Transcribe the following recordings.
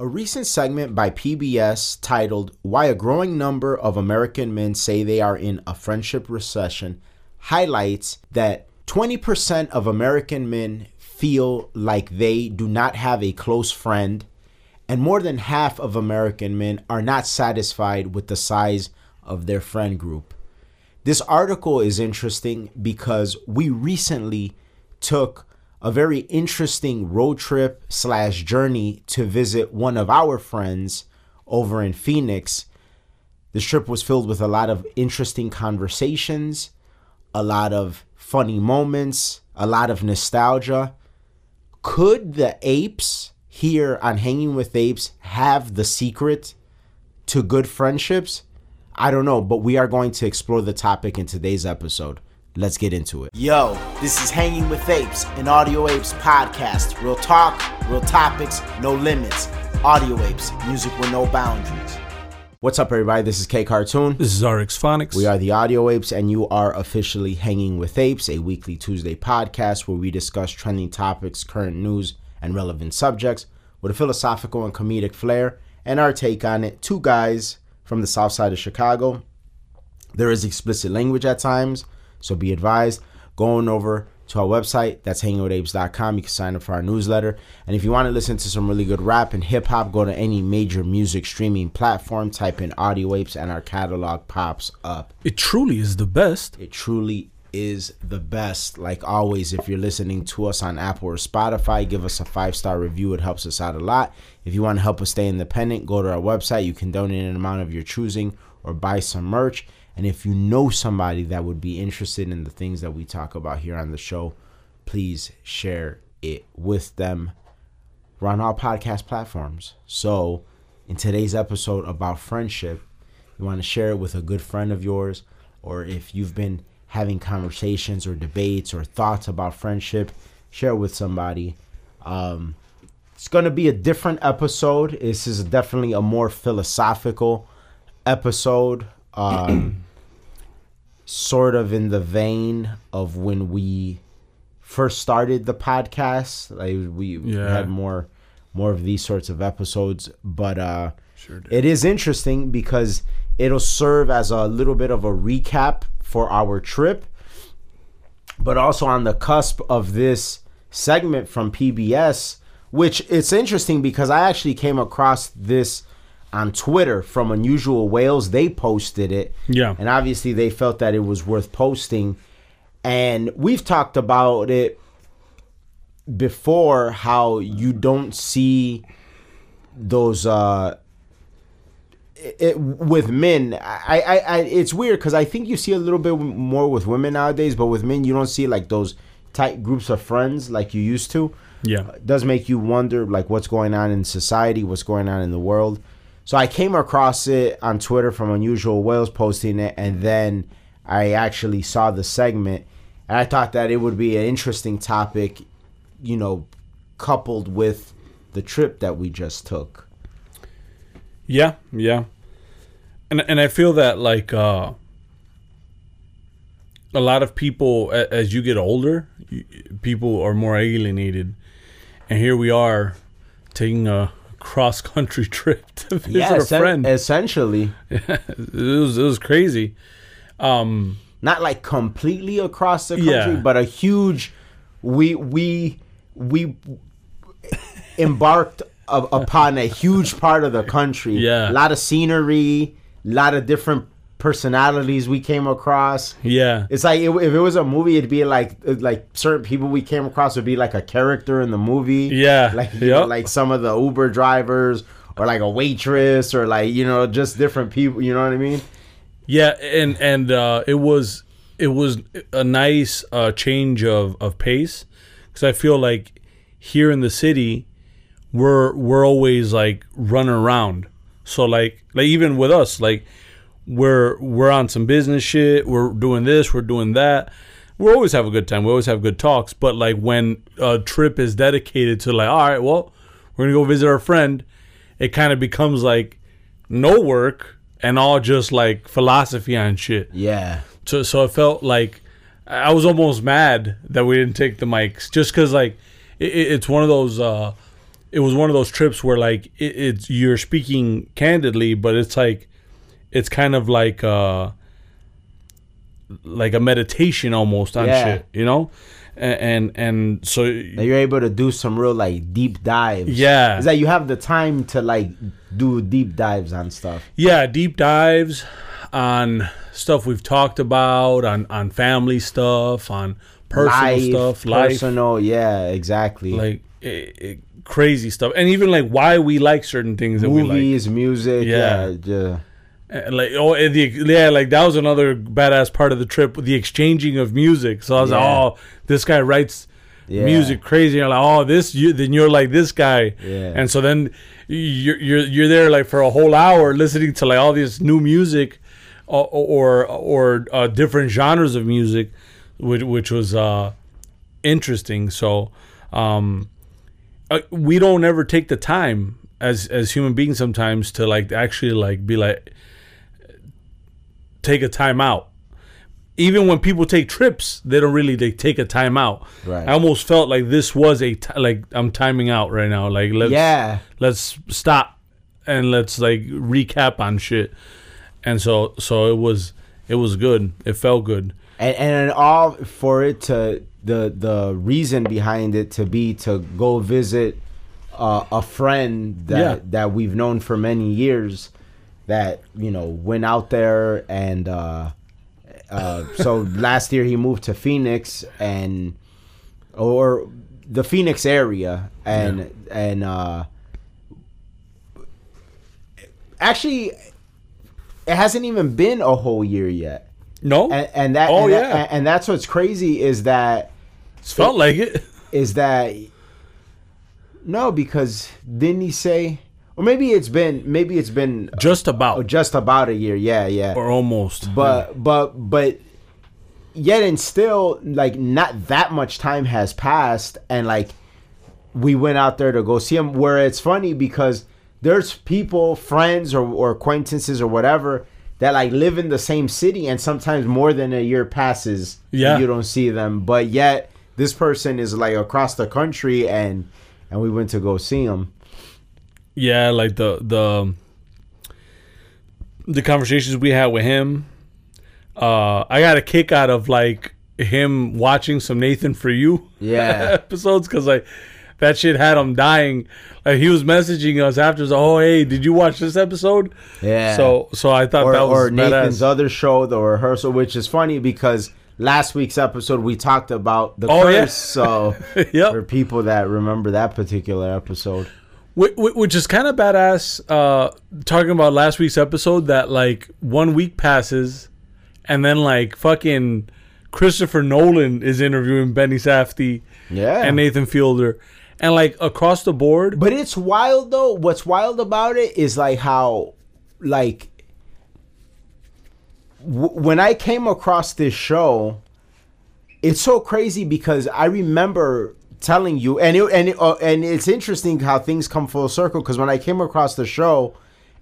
A recent segment by PBS titled Why a Growing Number of American Men Say They Are in a Friendship Recession highlights that 20% of American men feel like they do not have a close friend, and more than half of American men are not satisfied with the size of their friend group. This article is interesting because we recently took a very interesting road trip slash journey to visit one of our friends over in Phoenix. This trip was filled with a lot of interesting conversations, a lot of funny moments, a lot of nostalgia. Could the apes here on Hanging with Apes have the secret to good friendships? I don't know, but we are going to explore the topic in today's episode. Let's get into it. Yo, this is Hanging with Apes, an Audio Apes podcast. Real talk, real topics, no limits. Audio Apes, music with no boundaries. What's up, everybody? This is K Cartoon. This is RX Phonics. We are the Audio Apes, and you are officially Hanging with Apes, a weekly Tuesday podcast where we discuss trending topics, current news, and relevant subjects with a philosophical and comedic flair and our take on it. Two guys from the south side of Chicago. There is explicit language at times, so be advised. Going over to our website, that's hangingwithapes.com. You can sign up for our newsletter. And if you want to listen to some really good rap and hip hop, go to any major music streaming platform, type in Audio Apes, and our catalog pops up. It truly is the best. It truly is the best. Like always, if you're listening to us on Apple or Spotify, give us a five star review. It helps us out a lot. If you want to help us stay independent, go to our website. You can donate an amount of your choosing or buy some merch. And if you know somebody that would be interested in the things that we talk about here on the show, please share it with them. We're on all podcast platforms. So, in today's episode about friendship, you want to share it with a good friend of yours, or if you've been having conversations or debates or thoughts about friendship, share it with somebody. Um, it's going to be a different episode. This is definitely a more philosophical episode. Um, sort of in the vein of when we first started the podcast. Like we Yeah. had more more of these sorts of episodes, but uh Sure it is interesting because it'll serve as a little bit of a recap for our trip, but also on the cusp of this segment from PBS, which it's interesting because I actually came across this on Twitter from Unusual Whales. They posted it. Yeah. And obviously they felt that it was worth posting. And we've talked about it before how you don't see those uh it, with men I, I i it's weird because i think you see a little bit more with women nowadays but with men you don't see like those tight groups of friends like you used to Yeah. it does make you wonder like what's going on in society what's going on in the world so i came across it on twitter from unusual whales posting it and then i actually saw the segment and i thought that it would be an interesting topic you know coupled with the trip that we just took Yeah, yeah. And and I feel that like uh a lot of people as you get older, people are more alienated. And here we are taking a cross country trip to visit a essen- friend. essentially it was it was crazy. Um not like completely across the country, Yeah. but a huge. We we we embarked a, upon a huge part of the country. Yeah. a lot of scenery, a lot of different personalities we came across. yeah. It's like if if it was a movie, it'd be like like certain people we came across would be like a character in the movie. Yeah. like you know, like some of the Uber drivers or like a waitress or like you know just different people. You know what I mean? Yeah, and and uh, it was it was a nice uh, change of of pace because I feel like here in the city we're we're always like running around. So like like even with us like we're we're on some business shit. We're doing this. We're doing that. We always have a good time. We always have good talks. But like when a trip is dedicated to like, all right, well, we're gonna go visit our friend, it kind of becomes like no work and all just like philosophy on shit. Yeah. So so it felt like I was almost mad that we didn't take the mics just because like it, it- it's one of those uh, it was one of those trips where like it, it's you're speaking candidly, but it's like it's kind of like uh like a meditation almost on Yeah. shit, you know, and and, and so you're able to do some real like deep dives. Yeah. Is that you have the time to like do deep dives on stuff. yeah, deep dives on stuff we've talked about, on on family stuff, on personal life, stuff, life, personal, yeah, exactly. like it, it, crazy stuff, and even like why we like certain things that we like. Movies, music, Yeah. yeah, yeah. And like oh and the yeah like that was another badass part of the trip the exchanging of music. So I was like oh this guy writes Yeah. music crazy. And I'm like oh this you then you're like this guy. Yeah. and so then you're you're you're there like for a whole hour listening to like all this new music or or, or uh, different genres of music which which was uh interesting. So um uh, we don't ever take the time as as human beings sometimes to like actually like be like take a time out even when people take trips they don't really they take a time out Right. i almost felt like this was a like i'm timing out right now like let's Yeah. let's stop and let's like recap on shit and so so it was it was good it felt good and and all for it to the the reason behind it to be to go visit uh, a friend that Yeah. that we've known for many years that you know went out there and uh, uh, so last year he moved to Phoenix and or the Phoenix area and and uh, actually it hasn't even been a whole year yet. No? And, and that Oh, and, that- yeah. and that's what's crazy is that it felt like it. is that no because didn't he say or maybe it's been maybe it's been uh, just oh, about just about a year. Yeah yeah. Or almost. But but but yet and still like not that much time has passed and like we went out there to go see him where it's funny because there's people friends or, or acquaintances or whatever that like live in the same city and sometimes more than a year passes Yeah. you don't see them. But yet this person is like across the country and and we went to go see him yeah like the the the conversations we had with him uh i got a kick out of like him watching some nathan for you Yeah. episodes because like that shit had him dying like he was messaging us after oh hey did you watch this episode Yeah. so so i thought or, that was or Nathan's badass. other show, the rehearsal, which is funny because last week's episode we talked about the Oh, curse. yeah. So Yep. for people that remember that particular episode, which is kind of badass uh talking about last week's episode that like one week passes and then like fucking christopher nolan is interviewing benny safdie yeah. and nathan fielder and like across the board but it's wild though. What's wild about it is like how, like, w- when I came across this show, it's so crazy because I remember telling you, and it, and uh, and it's interesting how things come full circle. Because when I came across the show,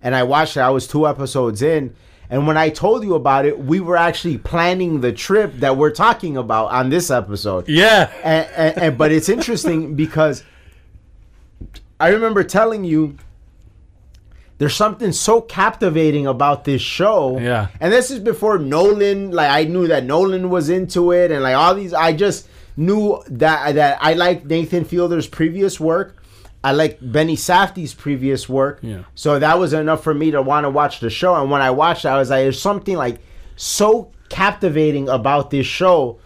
and I watched it, I was two episodes in, and when I told you about it, we were actually planning the trip that we're talking about on this episode yeah and, and, and but it's interesting because I remember telling you there's something so captivating about this show. Yeah. And this is before Nolan, like I knew that Nolan was into it and like all these I just knew that that I liked Nathan Fielder's previous work. I like Benny Safdie's previous work. Yeah. So that was enough for me to want to watch the show. And when I watched it, I was like, there's something like so captivating about this show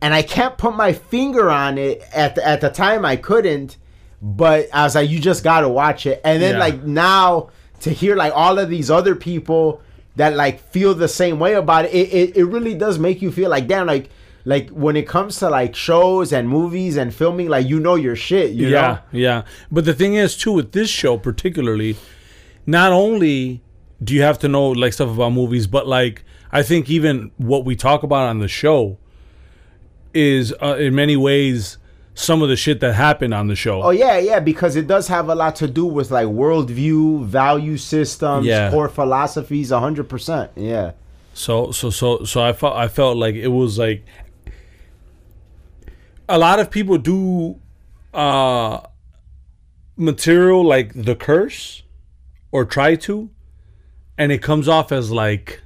and I can't put my finger on it at the, at the time I couldn't, but I was like, you just gotta watch it. And then Yeah. like now to hear like all of these other people that like feel the same way about it, it, it, it really does make you feel like damn like like when it comes to like shows and movies and filming, like you know your shit, you yeah know? yeah but the thing is too with this show particularly not only do you have to know like stuff about movies but like i think even what we talk about on the show is uh, in many ways some of the shit that happened on the show Oh yeah, yeah, because it does have a lot to do with like worldview, value systems, Yeah. core philosophies, hundred percent. Yeah. So so so so I felt I felt like it was like a lot of people do uh material like The Curse or try to, and it comes off as like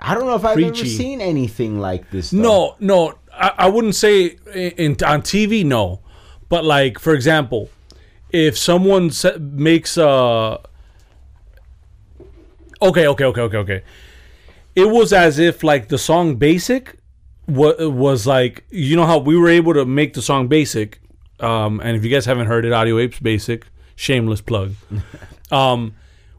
I don't know if I've ever seen anything like this. Though. no, no. I, I wouldn't say in, in on TV, no, but like for example, if someone sa- makes a okay, okay, okay, okay, okay, it was as if like the song "Basic" was was like you know how we were able to make the song "Basic," um, and if you guys haven't heard it, Audio Apes Basic, shameless plug. um,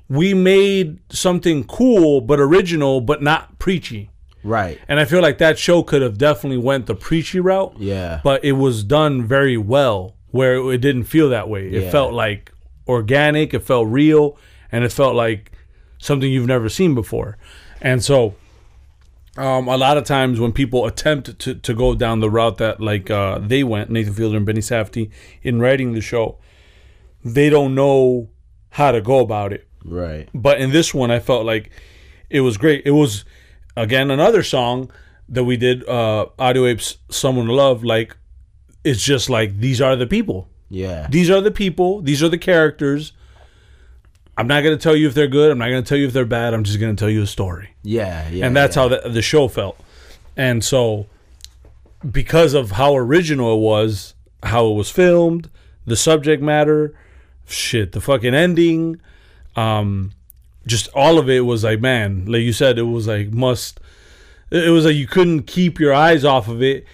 we made something cool but original, but not preachy. right? And I feel like that show could have definitely went the preachy route. Yeah. But it was done very well where it didn't feel that way. It Yeah. felt like organic, it felt real, and it felt like something you've never seen before. And so um, a lot of times when people attempt to, to go down the route that like uh, they went, Nathan Fielder and Benny Safdie, in writing the show, they don't know how to go about it. Right. but in this one i felt like it was great. It was again another song that we did uh audio apes someone to love like it's just like these are the people. Yeah. these are the people. These are the characters i'm not going to tell you if they're good i'm not going to tell you if they're bad i'm just going to tell you a story Yeah. Yeah. and that's yeah. how the, the show felt and so because of how original it was how it was filmed the subject matter shit the fucking ending um just all of it was like man like you said it was like must it was like you couldn't keep your eyes off of it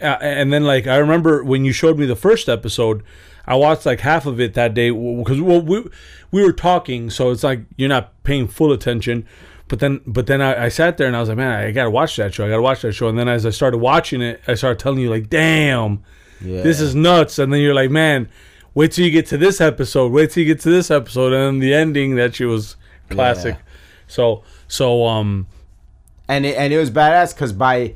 uh, and then like i remember when you showed me the first episode i watched like half of it that day because well we, we were talking so it's like you're not paying full attention. But then but then I, I sat there and i was like man i gotta watch that show. I gotta watch that show. And then as i started watching it i started telling you like damn Yeah. this is nuts. And then you're like man wait till you get to this episode. Wait till you get to this episode. And then the ending that she was classic. Yeah. so so um and it, and it was badass because by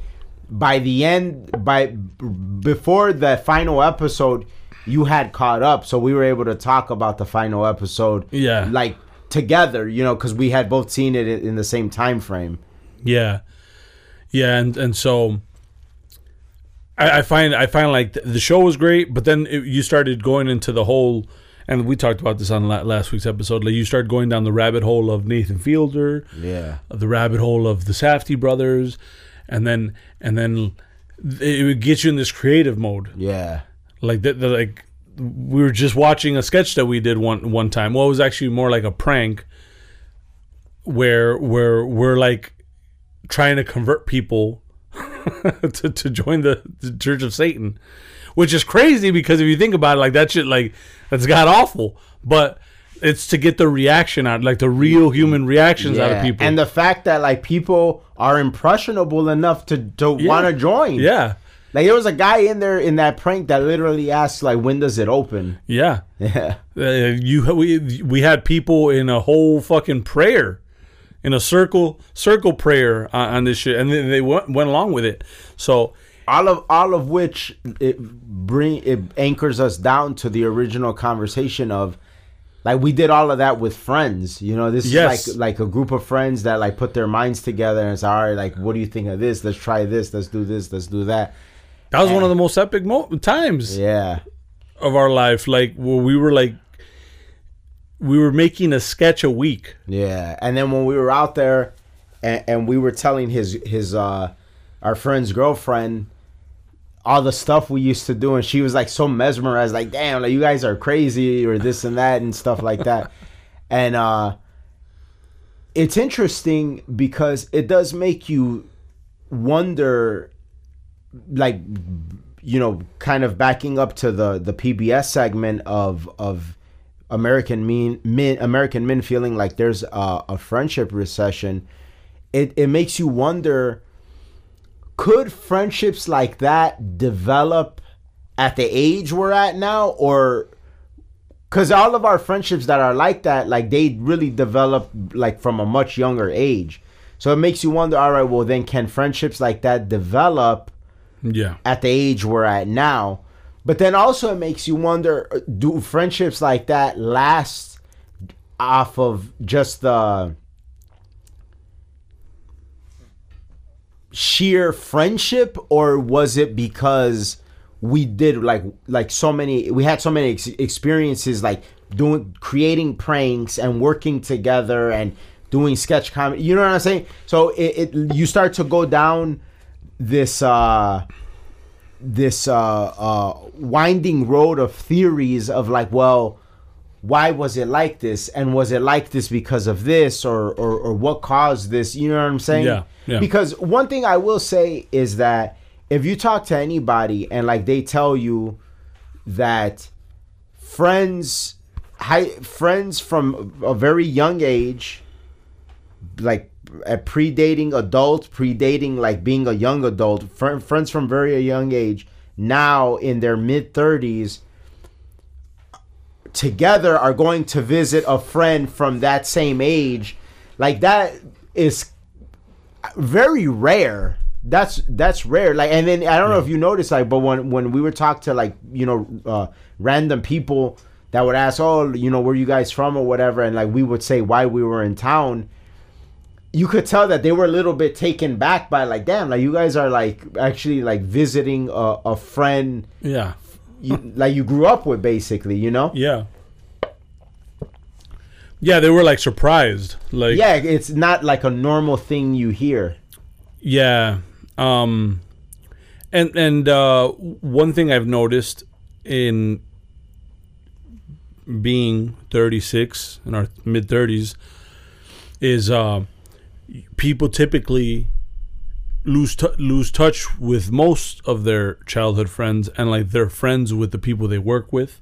by the end by before the final episode you had caught up so we were able to talk about the final episode Yeah. like together you know because we had both seen it in the same time frame Yeah, yeah, and and so I, I find I find like the show was great, but then it, you started going into the whole, and we talked about this on last week's episode. Like you started going down the rabbit hole of Nathan Fielder, yeah the rabbit hole of the Safdie brothers, and then and then it would get you in this creative mode yeah like the like we were just watching a sketch that we did one one time. Well, it was actually more like a prank where where we're like trying to convert people to, to join the, the Church of Satan, which is crazy because if you think about it, like that shit, like that's god awful. But it's to get the reaction out, like the real human reactions out of people. and the fact that like people are impressionable enough to to want to join yeah, like there was a guy in there in that prank that literally asked like when does it open? Yeah. yeah. Uh, you we we had people in a whole fucking prayer, in a circle circle prayer on, on this shit, and then they went went along with it. So all of all of which it bring it anchors us down to the original conversation of like we did all of that with friends you know? This Yes. is like like a group of friends that like put their minds together and it's all right like what do you think of this? Let's try this. Let's do this. Let's do that that was one of the most epic mo- times yeah of our life. Like where we were like, we were making a sketch a week. yeah and then when we were out there and, and we were telling his his uh our friend's girlfriend all the stuff we used to do and she was like so mesmerized like damn like you guys are crazy or this and that and stuff like that and uh it's interesting because it does make you wonder like you know kind of backing up to the the PBS segment of of American men, men American men feeling like there's a, a friendship recession it it makes you wonder could friendships like that develop at the age we're at now? Or because all of our friendships that are like that like they really develop like from a much younger age. So it makes you wonder all right well then can friendships like that develop Yeah, at the age we're at now. But then also it makes you wonder uh, do friendships like that last off of just the sheer friendship or was it because we did like like so many we had so many ex- experiences like doing creating pranks and working together and doing sketch comedy you know what i'm saying? So it, it you start to go down this uh this uh uh winding road of theories of like well why was it like this? And was it like this because of this or or, or what caused this? You know what i'm saying? Yeah, yeah. because one thing i will say is that if you talk to anybody and like they tell you that friends high, friends from a very young age like at predating adult predating like being a young adult fr- friends from very young age now in their mid 30s together are going to visit a friend from that same age. Like that is very rare. That's that's rare. Like and then i don't know if you noticed like but when when we would talk to like you know uh random people that would ask oh you know where you guys from or whatever and like we would say why we were in town you could tell that they were a little bit taken back by like damn like you guys are like actually like visiting a, a friend Yeah. you, like you grew up with basically you know Yeah. Yeah, they were like surprised. Like yeah it's not like a normal thing you hear Yeah. Um and and uh one thing I've noticed in being 36 in our mid 30s is uh people typically lose t- lose touch with most of their childhood friends and like they're friends with the people they work with.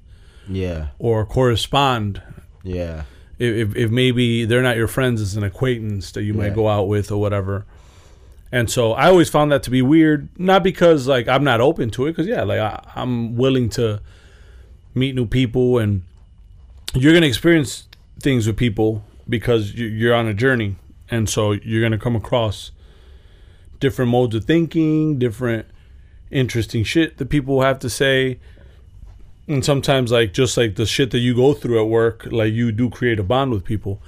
Yeah. Or correspond. Yeah. If, if maybe they're not your friends as an acquaintance that you Yeah. might go out with or whatever. And so i always found that to be weird not because like i'm not open to it because yeah like I, i'm willing to meet new people and you're going to experience things with people because you're on a journey and so you're going to come across different modes of thinking different interesting shit that people have to say. And sometimes like just like the shit that you go through at work like you do create a bond with people.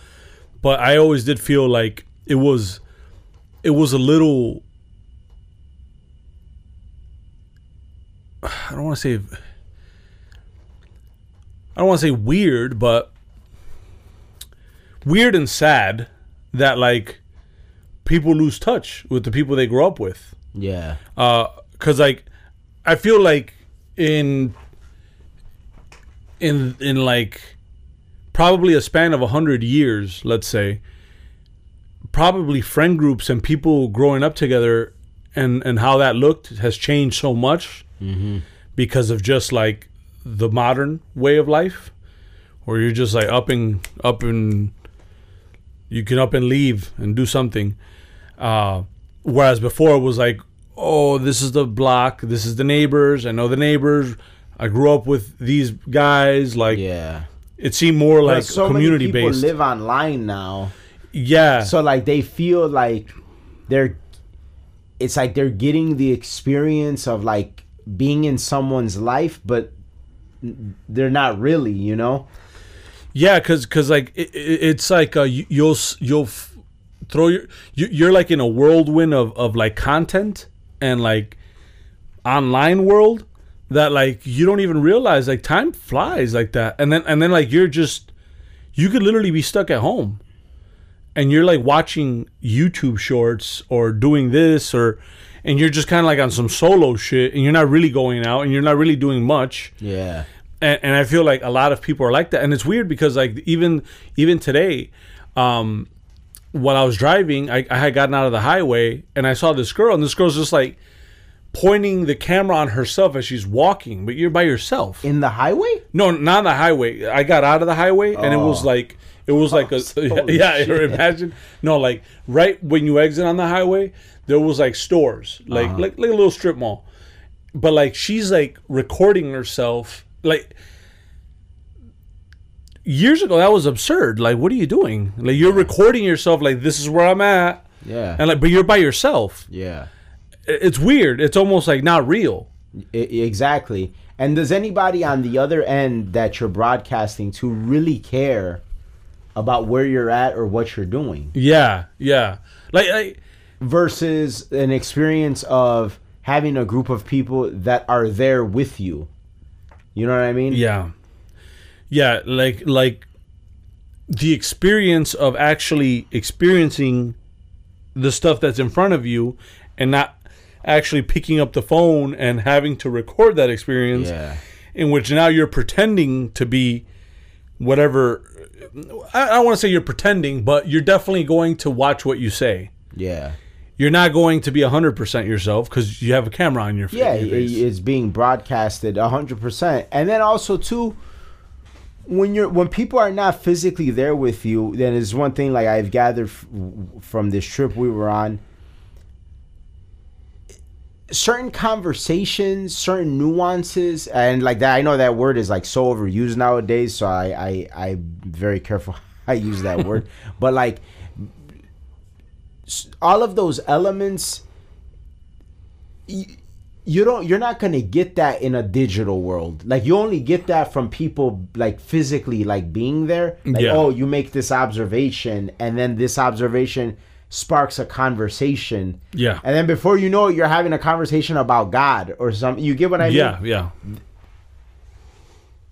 But i always did feel like it was it was a little i don't want to say i don't want to say weird but weird and sad that like people lose touch with the people they grew up with. Yeah. Uh because like i feel like in in in like probably a span of a hundred years let's say probably friend groups and people growing up together and and how that looked has changed so much because of just like the modern way of life where you're just like up and up and you can up and leave and do something. Uh whereas before it was like oh this is the block this is the neighbors i know the neighbors i grew up with these guys like yeah. it seemed more like But so community many people based live online now. Yeah. So like they feel like they're it's like they're getting the experience of like being in someone's life but they're not really you know Yeah, because cause like it, it- it's like uh, you, you'll you'll throw your you, you're like in a whirlwind of of like content and like online world that like you don't even realize like time flies like that. And then and then like you're just you could literally be stuck at home and you're like watching YouTube shorts or doing this or and you're just kind of like on some solo shit and you're not really going out and you're not really doing much. Yeah and, and I feel like a lot of people are like that, and it's weird because like even even today, um, while I was driving, I, I had gotten out of the highway and I saw this girl, and this girl's just like pointing the camera on herself as she's walking, but you're by yourself. in the highway No, not on the highway. I got out of the highway, and it was Oh. like it was like a yeah. shit. Imagine no, like right when you exit on the highway, there was like stores, like Uh-huh. like like a little strip mall. But like she's like recording herself, like years ago that was absurd. Like, what are you doing? Like you're recording yourself, like this is where I'm at, yeah and like, but you're by yourself. yeah It's weird. It's almost like not real. I- exactly. And does anybody on the other end that you're broadcasting to really care about where you're at or what you're doing Yeah, yeah. Like, like versus an experience of having a group of people that are there with you. You know what I mean? Yeah. Yeah, like like the experience of actually experiencing the stuff that's in front of you and not actually picking up the phone and having to record that experience Yeah. in which now you're pretending to be whatever I, I don't want to say you're pretending, but you're definitely going to watch what you say. Yeah. You're not going to be 100% yourself because you have a camera on your, face. Yeah, your face. it's being broadcasted hundred percent, and then also too, when you're when people are not physically there with you, then it's one thing like I've gathered f- from this trip we were on. Certain conversations, certain nuances, and like that. I know that word is like so overused nowadays, so I I I'm very careful I use that word, but like all of those elements you don't you're not going to get that in a digital world like you only get that from people like physically like being there like Yeah. oh you make this observation and then this observation sparks a conversation yeah. and then before you know it you're having a conversation about god or something you get what i mean yeah, yeah.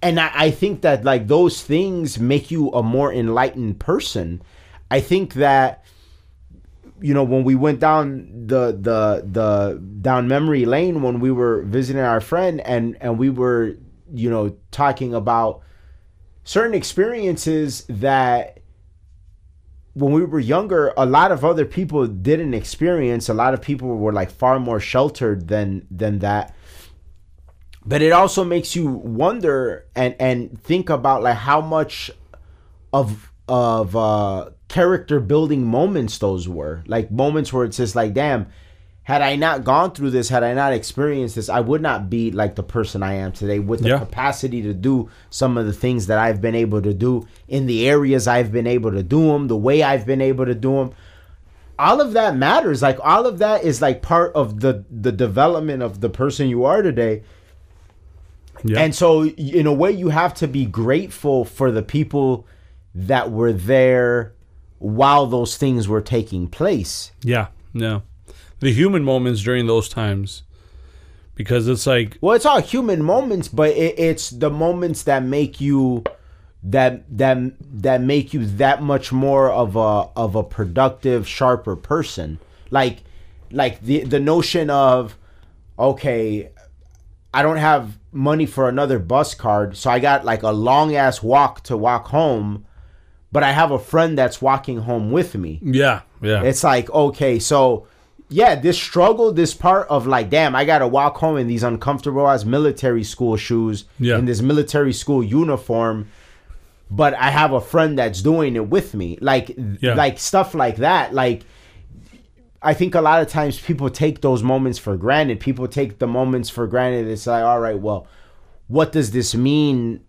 and I, I think that like those things make you a more enlightened person i think that you know when we went down the the the down memory lane when we were visiting our friend and and we were you know talking about certain experiences that when we were younger a lot of other people didn't experience. A lot of people were like far more sheltered than than that. But it also makes you wonder and and think about like how much of of uh character building moments those were like moments where it's just like damn had i not gone through this had i not experienced this i would not be like the person i am today with the Yeah. capacity to do some of the things that i've been able to do in the areas i've been able to do them the way i've been able to do them all of that matters like all of that is like part of the the development of the person you are today Yeah. and so, in a way, you have to be grateful for the people that were there while those things were taking place. Yeah, yeah. The human moments during those times, because it's like, Well, it's all human moments, but it, it's the moments that make you that that that make you that much more of a of a productive, sharper person. Like like the the notion of okay, I don't have money for another bus card, so I got like a long ass walk to walk home, but I have a friend that's walking home with me. yeah, yeah, It's like, okay, so yeah, this struggle, this part of like, damn, I gotta walk home in these uncomfortable ass military school shoes, Yeah. in this military school uniform, but I have a friend that's doing it with me. Like Yeah. like stuff like that. Like I think a lot of times people take those moments for granted. People take the moments for granted. It's like, all right, well, what does this mean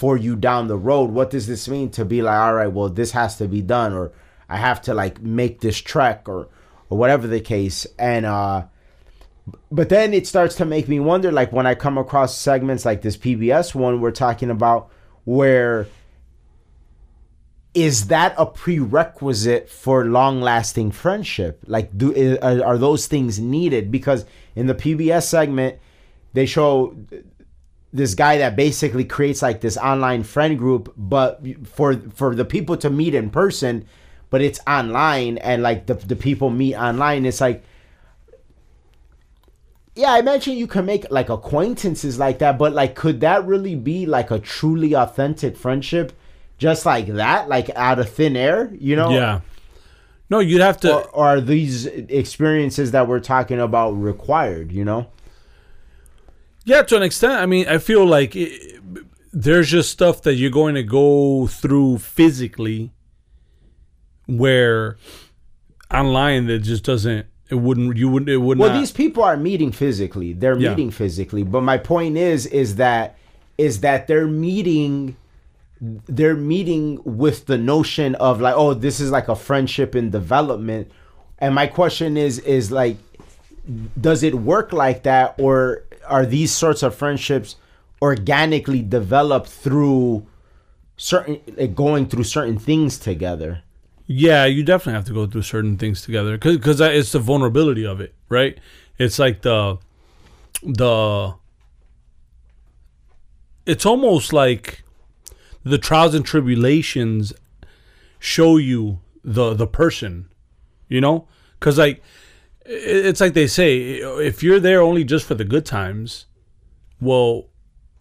for you down the road? What does this mean to be like, all right, well, this has to be done, or I have to like make this trek, or or whatever the case. And uh, but then it starts to make me wonder, like when I come across segments like this PBS one we're talking about, where is that a prerequisite for long-lasting friendship? Like, do i- are, are those things needed? Because in the PBS segment, they show this guy that basically creates like this online friend group, but for for the people to meet in person, but it's online, and like the the people meet online. It's like yeah, I imagine you can make like acquaintances like that, but like, could that really be like a truly authentic friendship, just like that, like out of thin air? You know? yeah. No, you'd have to. Or, or are these experiences that we're talking about required? You know? Yeah, to an extent. I mean, I feel like it, there's just stuff that you're going to go through physically where online that just doesn't it wouldn't you wouldn't it wouldn't. Well, not these people are meeting physically. They're Yeah. meeting physically. But my point is, is that is that they're meeting they're meeting with the notion of like, oh, this is like a friendship in development. And my question is, is like, does it work like that, or are these sorts of friendships organically developed through certain like going through certain things together? Yeah, you definitely have to go through certain things together because it's the vulnerability of it, right? it's like the the it's almost like the trials and tribulations show you the the person you know because like it's like they say if you're there only just for the good times well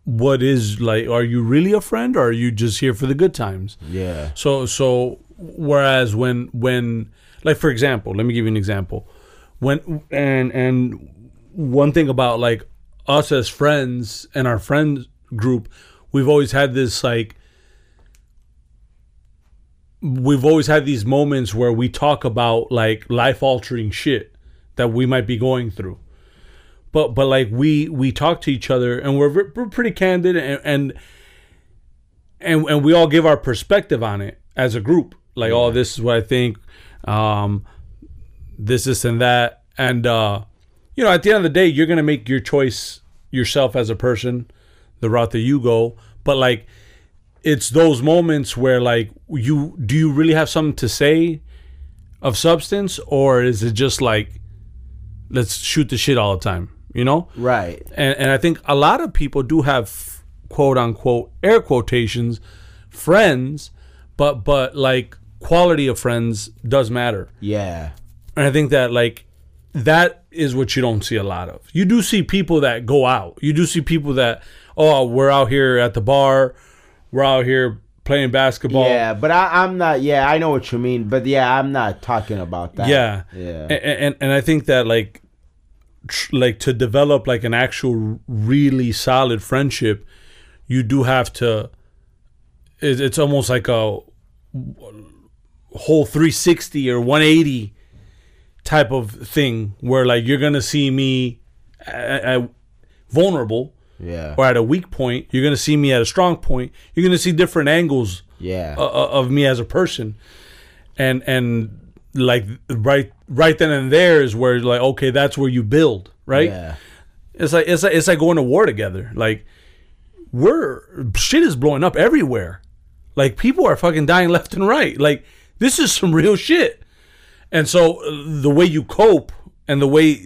what is like are you really a friend or are you just here for the good times Yeah. so so whereas when when like for example, let me give you an example. When and and one thing about like us as friends and our friend group, we've always had this like we've always had these moments where we talk about like life altering shit that we might be going through. But but like we we talk to each other and we're we're pretty candid and and and, and we all give our perspective on it as a group. Like oh this is what i think um this this and that. And uh you know at the end of the day you're gonna make your choice yourself as a person the route that you go. But like it's those moments where like you do you really have something to say of substance? Or is it just like let's shoot the shit all the time you know Right. and and I think a lot of people do have quote unquote air quotations friends, but but like quality of friends does matter, Yeah. and I think that like that is what you don't see a lot of. You do see people that go out. You do see people that oh we're out here at the bar, we're out here playing basketball. Yeah, but I, I'm not. Yeah, I know what you mean. But yeah, I'm not talking about that. Yeah. Yeah. And, and and I think that like tr- like to develop like an actual really solid friendship, you do have to it, it's almost like a whole 360 or 180 type of thing where like you're going to see me at, at vulnerable Yeah. or at a weak point, you're going to see me at a strong point. You're going to see different angles Yeah. uh, uh, of me as a person and and like right right then and there is where like okay that's where you build right Yeah. it's like it's like it's like going to war together like we're shit is blowing up everywhere like people are fucking dying left and right like this is some real shit and so uh, the way you cope and the way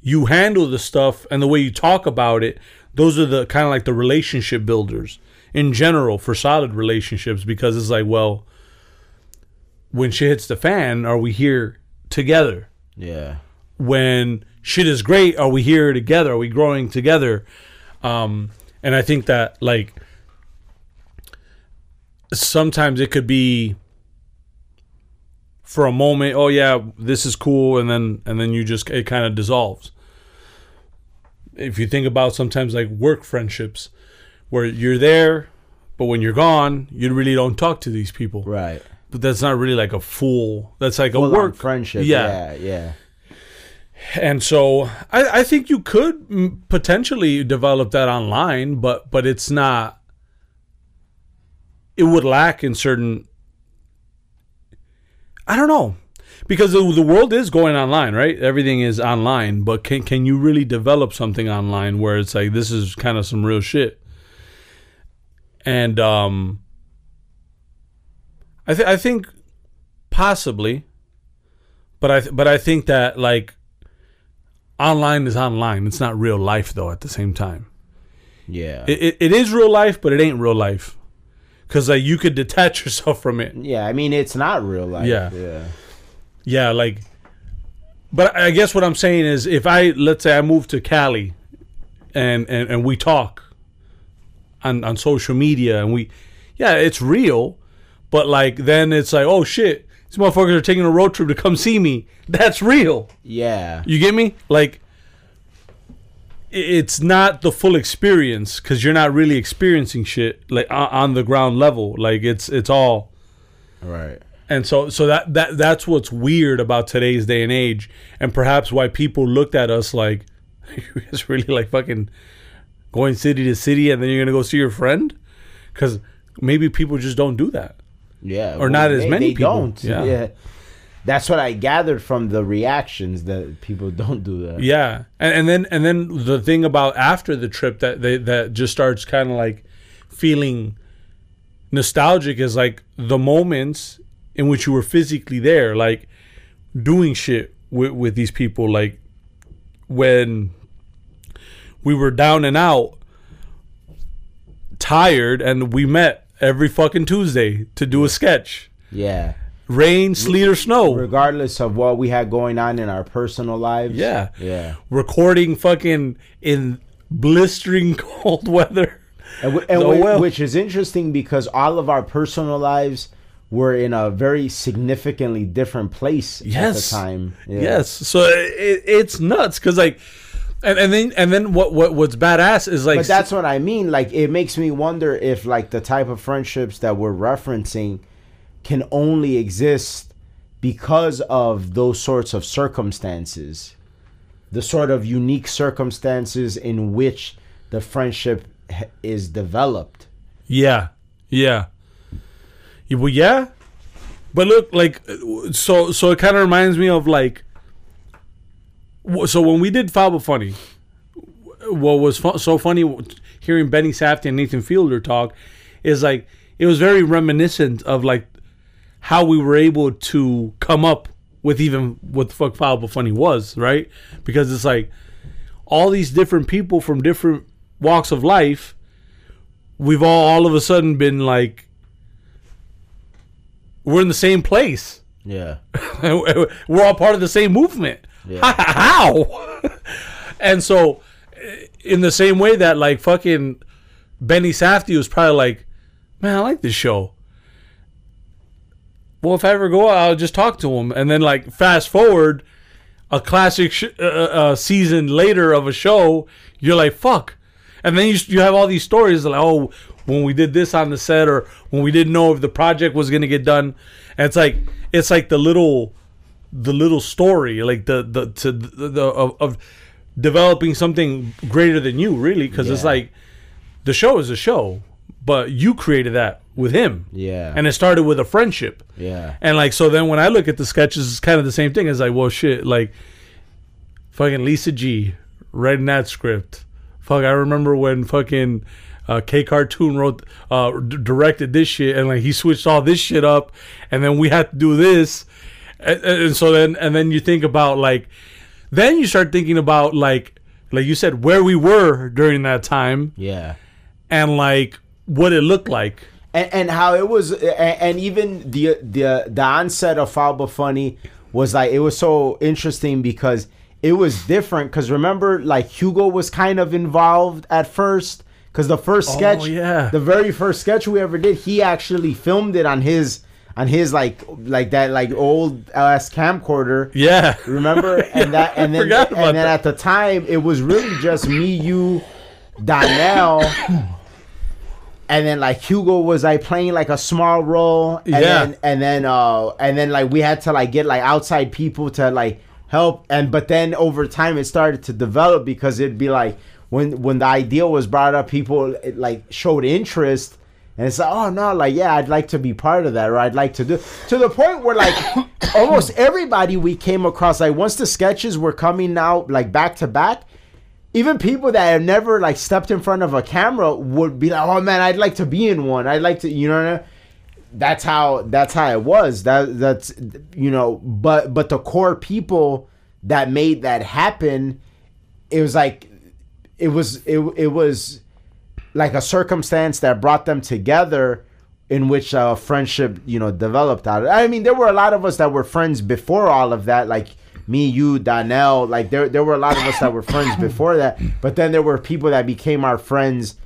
you handle the stuff and the way you talk about it those are the kind of like the relationship builders in general for solid relationships because it's like well when shit hits the fan are we here together? Yeah. when shit is great are we here together? Are we growing together? Um and i think that like sometimes it could be for a moment oh yeah this is cool and then and then you just it kind of dissolves if you think about sometimes like work friendships where you're there but when you're gone you really don't talk to these people Right. but that's not really like a full that's like a Full-on work friendship. yeah Yeah. Yeah. and so I, I think you could mm, potentially develop that online, but but it's not. It would lack in certain. I don't know, because the, the world is going online, right? Everything is online, but can can you really develop something online where it's like this is kind of some real shit? And um, I th- I think possibly, but I th- but I think that like online is online. It's not real life though. At the same time, Yeah. it, it, it is real life, but it ain't real life because like you could detach yourself from it. yeah. I mean, it's not real life. Yeah. Yeah. Yeah, like. But I guess what I'm saying is, if I let's say I move to Cali, and and, and we talk on on social media, and we, yeah, it's real, but like then it's like, oh shit, these motherfuckers are taking a road trip to come see me. That's real. Yeah. You get me? Like, it's not the full experience because you're not really experiencing shit like on, the ground level. Like it's it's all, Right. And so so that that that's what's weird about today's day and age, and perhaps why people looked at us like, you guys really like fucking going city to city, and then you're gonna go see your friend, because maybe people just don't do that. Yeah. Or not as many they people. Don't. Yeah. Yeah. That's what I gathered from the reactions that people don't do that. Yeah, and, and then and then the thing about after the trip that they, that just starts kind of like feeling nostalgic is like the moments in which you were physically there, like doing shit with with these people, like when we were down and out, tired, and we met every fucking Tuesday to do a sketch. Yeah. Rain, sleet, or snow. Regardless of what we had going on in our personal lives. Yeah. Yeah. Recording fucking in blistering cold weather. And, w- and No whi- well. which is interesting because all of our personal lives were in a very significantly different place Yes. at the time. Yeah. Yes. So it, it's nuts because like, and, and then and then what what what's badass is like But that's what I mean. Like, it makes me wonder if, like, the type of friendships that we're referencing can only exist because of those sorts of circumstances, the sort of unique circumstances in which the friendship is developed. Yeah, yeah. Well, yeah, but look, like, so so it kind of reminds me of like, so when we did Fable Funny, what was fu- so funny hearing Benny Safdie and Nathan Fielder talk is like it was very reminiscent of like how we were able to come up with even what the fuck Fable Funny was, right? Because it's like all these different people from different walks of life we've all all of a sudden been like we're in the same place. Yeah. we're all part of the same movement. Yeah. How? and so, eh, in the same way that like fucking Benny Safdie was probably like, man, I like this show. Well, if I ever go out, I'll just talk to him. And then like fast forward, a classic sh- uh, uh, season later of a show, you're like, fuck. And then you, you have all these stories like, oh, when we did this on the set, or when we didn't know if the project was gonna get done. And it's like it's like the little the little story, like the the to the, the of, of developing something greater than you, really, because it's like the show is a show, but you created that with him, Yeah. and it started with a friendship. yeah. And like so then when I look at the sketches, it's kind of the same thing. as like, well shit, like fucking Lisa G writing that script. Fuck, I remember when fucking uh, K Cartoon wrote uh, d- directed this shit and like he switched all this shit up and then we had to do this. And, and so then and then you think about like then you start thinking about like like you said where we were during that time Yeah. and like what it looked like. and, and how it was and, and even the the the onset of Falba Funny was like it was so interesting because it was different because remember like Hugo was kind of involved at first because the first sketch yeah. the very first sketch we ever did he actually filmed it on his on his like like that like old ass camcorder Yeah. Remember? And that and then and then that. at the time it was really just me, you, Donnell. And then like Hugo was like playing like a small role. And Yeah. then and then uh and then like we had to like get like outside people to like help and but then over time it started to develop because it'd be like when when the idea was brought up people it, like showed interest and it's like oh no like yeah i'd like to be part of that or i'd like to do to the point where like almost everybody we came across like once the sketches were coming out like back to back even people that have never like stepped in front of a camera would be like oh man i'd like to be in one i'd like to you know I mean? that's how that's how it was that that's you know but but the core people that made that happen it was like it was it, it was like a circumstance that brought them together in which uh, friendship you know developed out of i mean there were a lot of us that were friends before all of that like me you donnell like there, there were a lot of us that were friends before that but then there were people that became our friends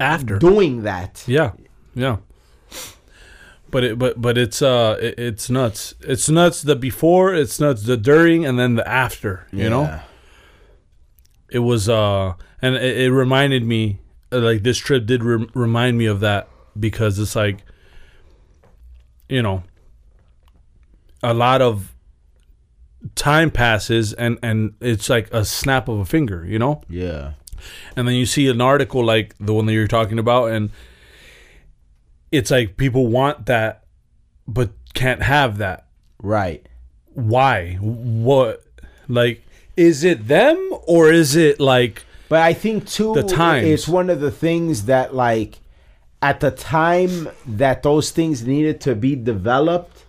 After. doing that Yeah, yeah. But it, but but it's uh it, it's nuts. It's nuts the before, it's nuts the during, and then the after. You know, Yeah. It was uh and it, it reminded me like this trip did rem- remind me of that because it's like you know a lot of time passes and and it's like a snap of a finger. You know? Yeah. And then you see an article like the one that you're talking about and it's like people want that but can't have that. Right. Why? What like is it them or is it like But I think too, The times. it's one of the things that like at the time that those things needed to be developed,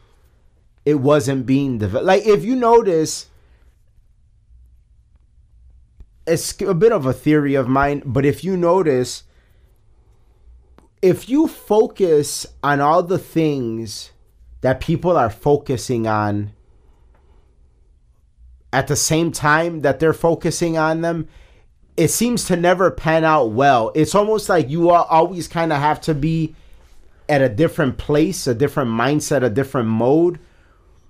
it wasn't being developed. Like if you notice, it's a bit of a theory of mine, but if you notice, if you focus on all the things that people are focusing on at the same time that they're focusing on them, it seems to never pan out well. It's almost like you al- always kind of have to be at a different place, a different mindset, a different mode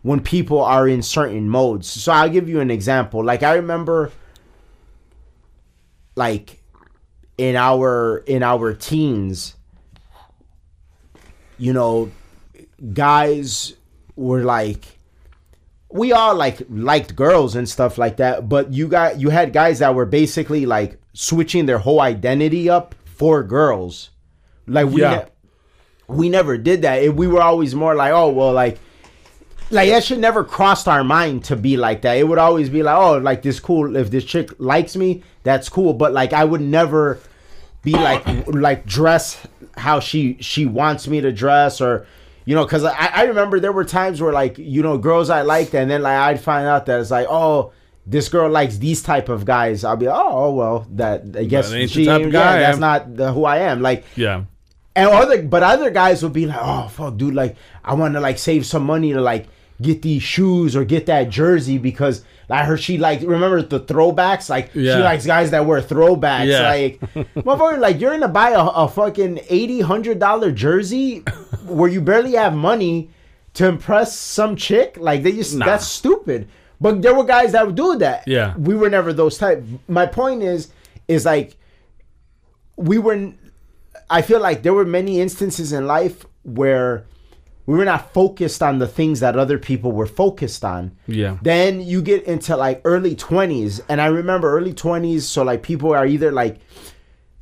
when people are in certain modes. So I'll give you an example. Like I remember like in our in our teens you know guys were like we all like liked girls and stuff like that but you got you had guys that were basically like switching their whole identity up for girls like we Yeah. ne- we never did that It- we were always more like oh well like like that should never crossed our mind to be like that. It would always be like, oh, like this cool. If this chick likes me, that's cool. But like, I would never be like like dress how she she wants me to dress or you know because I, I remember there were times where like you know girls I liked and then like I'd find out that it's like oh this girl likes these type of guys I'll be oh, oh well that I guess the she type of guy yeah, that's eh? not the, who I am like Yeah. and other, but other guys would be like, "Oh fuck, dude! Like, I want to like save some money to like get these shoes or get that jersey because I heard she like remember the throwbacks. Like, Yeah. she likes guys that wear throwbacks. Yeah. Like, motherfucker, like you're gonna buy a, a fucking eighty hundred dollar jersey where you barely have money to impress some chick. Like, they just Nah. that's stupid. But there were guys that would do that. Yeah. we were never those type. My point is, is like we were I feel like there were many instances in life where we were not focused on the things that other people were focused on. Yeah. Then you get into like early 20s and I remember early 20s so like people are either like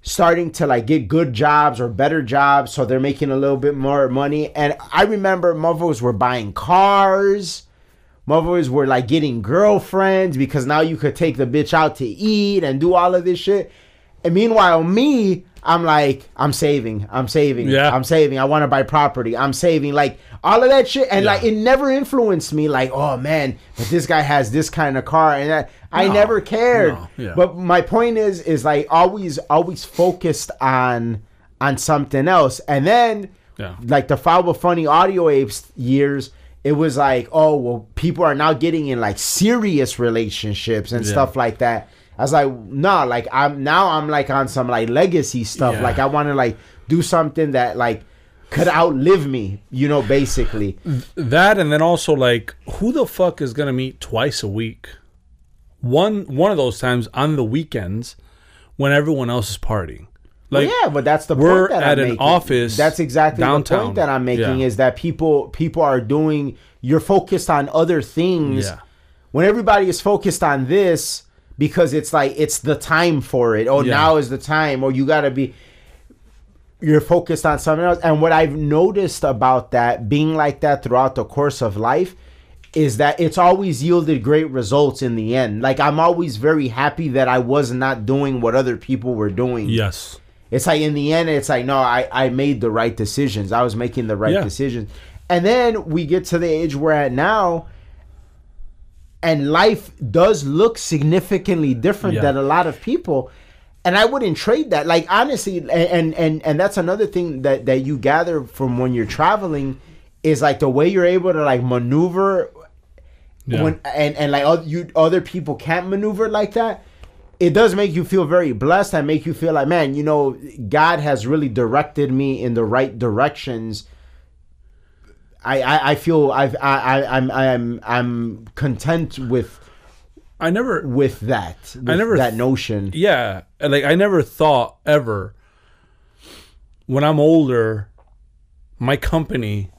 starting to like get good jobs or better jobs so they're making a little bit more money. And I remember motherfuckers were buying cars. Motherfuckers were like getting girlfriends because now you could take the bitch out to eat and do all of this shit. And meanwhile me I'm like I'm saving I'm saving Yeah. I'm saving I want to buy property I'm saving like all of that shit and Yeah. like it never influenced me like oh man but this guy has this kind of car and that I No. never cared No. Yeah. but my point is is like always always focused on on something else and then Yeah. like the Foul Funny Audio Apes years it was like oh well people are now getting in like serious relationships and stuff like that I was like nah like I'm now I'm like on some like legacy stuff Yeah. like I want to like do something that like could outlive me you know basically That and then also like who the fuck is gonna meet twice a week? One one of those times on the weekends when everyone else is partying. Like yeah, but that's the we're point that at I'm an making. office That's exactly the downtown. point that I'm making Yeah. is that people people are doing. You're focused on other things. Yeah. When everybody is focused on this because it's like it's the time for it. Oh, Yeah. now is the time. Or you got to be. You're focused on something else. And what I've noticed about that being like that throughout the course of life is that it's always yielded great results in the end. Like I'm always very happy that I was not doing what other people were doing Yes. it's like in the end it's like no i i made the right decisions i was making the right Yeah. decisions and then we get to the age we're at now and life does look significantly different Yeah. than a lot of people and i wouldn't trade that like honestly and and and that's another thing that that you gather from when you're traveling is like the way you're able to like maneuver Yeah. when and and like oth- you other people can't maneuver like that it does make you feel very blessed and make you feel like man you know god has really directed me in the right directions i i, I feel i've i, I i'm i'm i'm content with I never with that with never that notion. Yeah, like I never thought ever when I'm older my company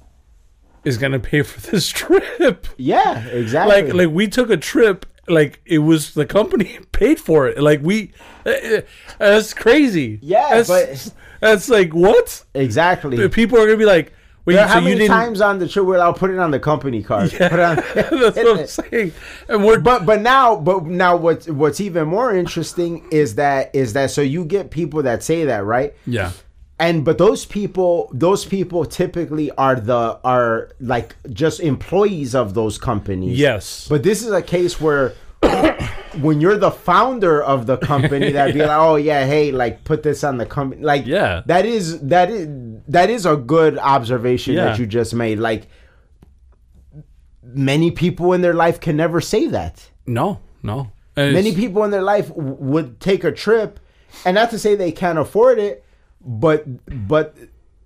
is going to pay for this trip. yeah exactly. Like like we took a trip like it was the company paid for it. Like we uh, uh, that's crazy. Yeah, that's, but- that's like what? Exactly. People are gonna be like wait so how you many didn't times on the trip where I'll put it on the company card? Yeah, on- that's what i'm saying. And we're but but now but now what's what's even more interesting is that is that so you get people that say that right? Yeah. And but those people those people typically are the are like just employees of those companies. Yes. But this is a case where when you're the founder of the company, that'd be like, oh yeah, hey, like put this on the company. Like, Yeah. that is that is that is a good observation Yeah. that you just made. Like, many people in their life can never say that. No, no. And Many people in their life w- would take a trip, and not to say they can't afford it, but but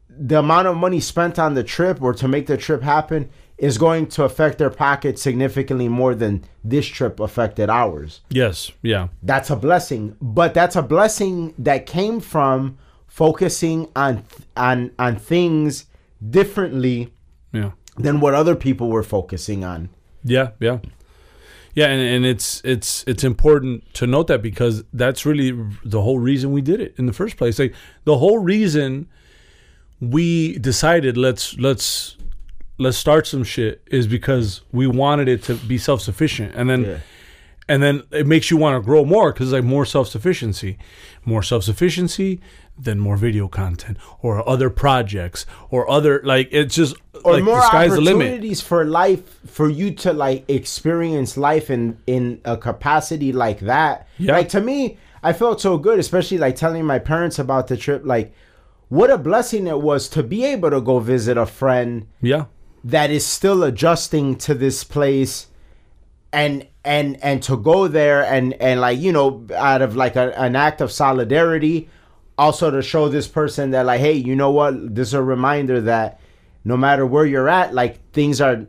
the amount of money spent on the trip or to make the trip happen is going to affect their pocket significantly more than this trip affected ours. Yes, yeah, That's a blessing, but that's a blessing that came from focusing on on on things differently yeah. than what other people were focusing on. Yeah, yeah, yeah, and, and it's it's it's important to note that because that's really the whole reason we did it in the first place. Like the whole reason we decided let's let's let's start some shit is because we wanted it to be self sufficient, and then Yeah. and then it makes you want to grow more because it's like more self sufficiency, more self sufficiency, then more video content or other projects or other like it's just or like more the sky's the limit. opportunities for life for you to like experience life in in a capacity like that Yeah. like to me i felt so good especially like telling my parents about the trip like what a blessing it was to be able to go visit a friend Yeah, that is still adjusting to this place and and and to go there and and like you know out of like a, an act of solidarity also to show this person that like hey you know what? This is a reminder that no matter where you're at like things are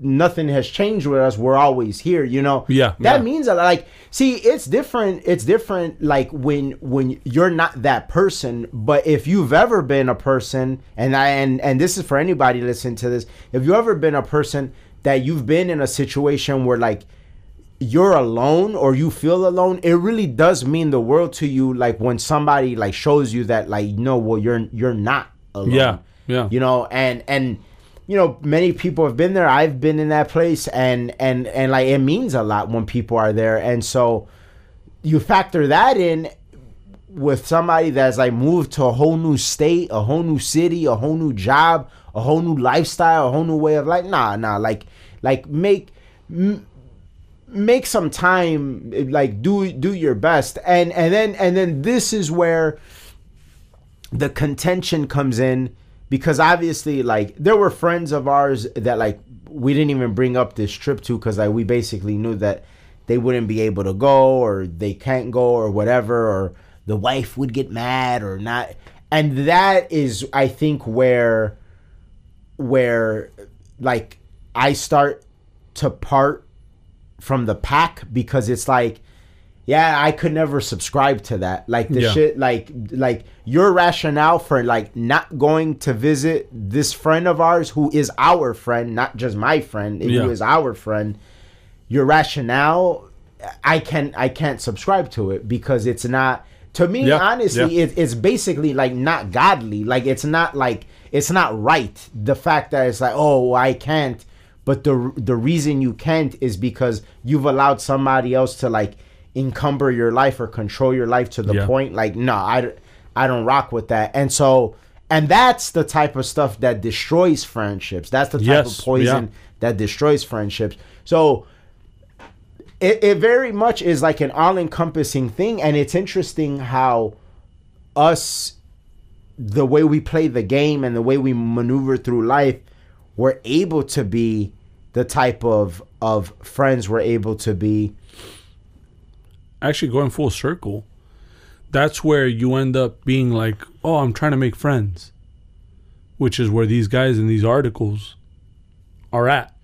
nothing has changed with us we're always here you know Yeah, that yeah. means a lot like see it's different it's different like when when you're not that person but if you've ever been a person and i and and this is for anybody listening to this if you've ever been a person that you've been in a situation where like you're alone or you feel alone it really does mean the world to you like when somebody like shows you that like no well you're you're not alone Yeah, yeah. you know and and you know many people have been there. I've been in that place and and and like it means a lot when people are there. And so you factor that in with somebody that's like moved to a whole new state a whole new city a whole new job a whole new lifestyle a whole new way of life. Nah nah like like make m- make some time like do do your best. And and then and then this is where the contention comes in because obviously like there were friends of ours that like we didn't even bring up this trip to because like we basically knew that they wouldn't be able to go or they can't go or whatever or the wife would get mad or not. And that is i think where where like i start to part from the pack because it's like yeah i could never subscribe to that like the Yeah. shit like like your rationale for like not going to visit this friend of ours who is our friend not just my friend Yeah. who is our friend your rationale i can i can't subscribe to it because it's not to me Yeah, honestly it, it's basically like not godly like it's not like it's not right the fact that it's like oh i can't but the the reason you can't is because you've allowed somebody else to like encumber your life or control your life to the Yeah. point like no I, I don't rock with that and so and that's the type of stuff that destroys friendships that's the type Yes, of poison yeah. that destroys friendships so it, it very much is like an all-encompassing thing and it's interesting how us the way we play the game and the way we maneuver through life we're able to be the type of of friends we're able to be actually going full circle, that's where you end up being like, oh, I'm trying to make friends, which is where these guys in these articles are at.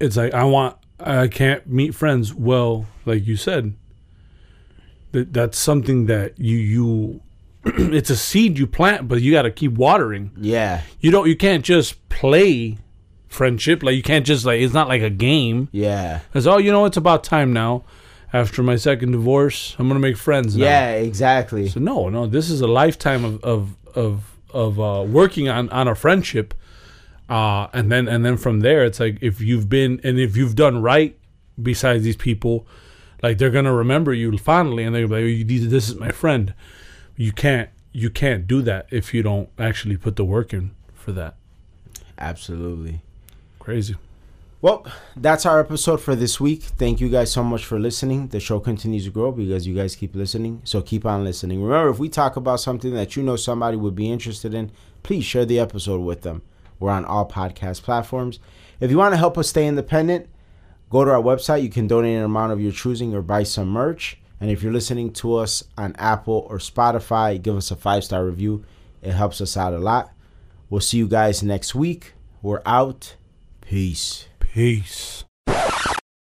It's like I want, I can't meet friends. Well, like you said, that that's something that you you, it's a seed you plant, but you got to keep watering. yeah You don't, you can't just play friendship. Like you can't just like it's not like a game. yeah Because oh, you know, it's about time now. After my second divorce, I'm gonna make friends now. yeah exactly So no, no, this is a lifetime of of of, of uh, working on on a friendship, uh, and then and then from there, it's like if you've been and if you've done right besides these people, like they're gonna remember you fondly, and they're like, "Oh, "These- "This is my friend." You can't you can't do that if you don't actually put the work in for that. absolutely Crazy. Well, that's our episode for this week. Thank you guys so much for listening. The show continues to grow because you guys keep listening. So keep on listening. Remember, if we talk about something that you know somebody would be interested in, please share the episode with them. We're on all podcast platforms. If you want to help us stay independent, go to our website. You can donate an amount of your choosing or buy some merch. And if you're listening to us on Apple or Spotify, give us a five star review. It helps us out a lot. We'll see you guys next week. We're out. Peace. Peace.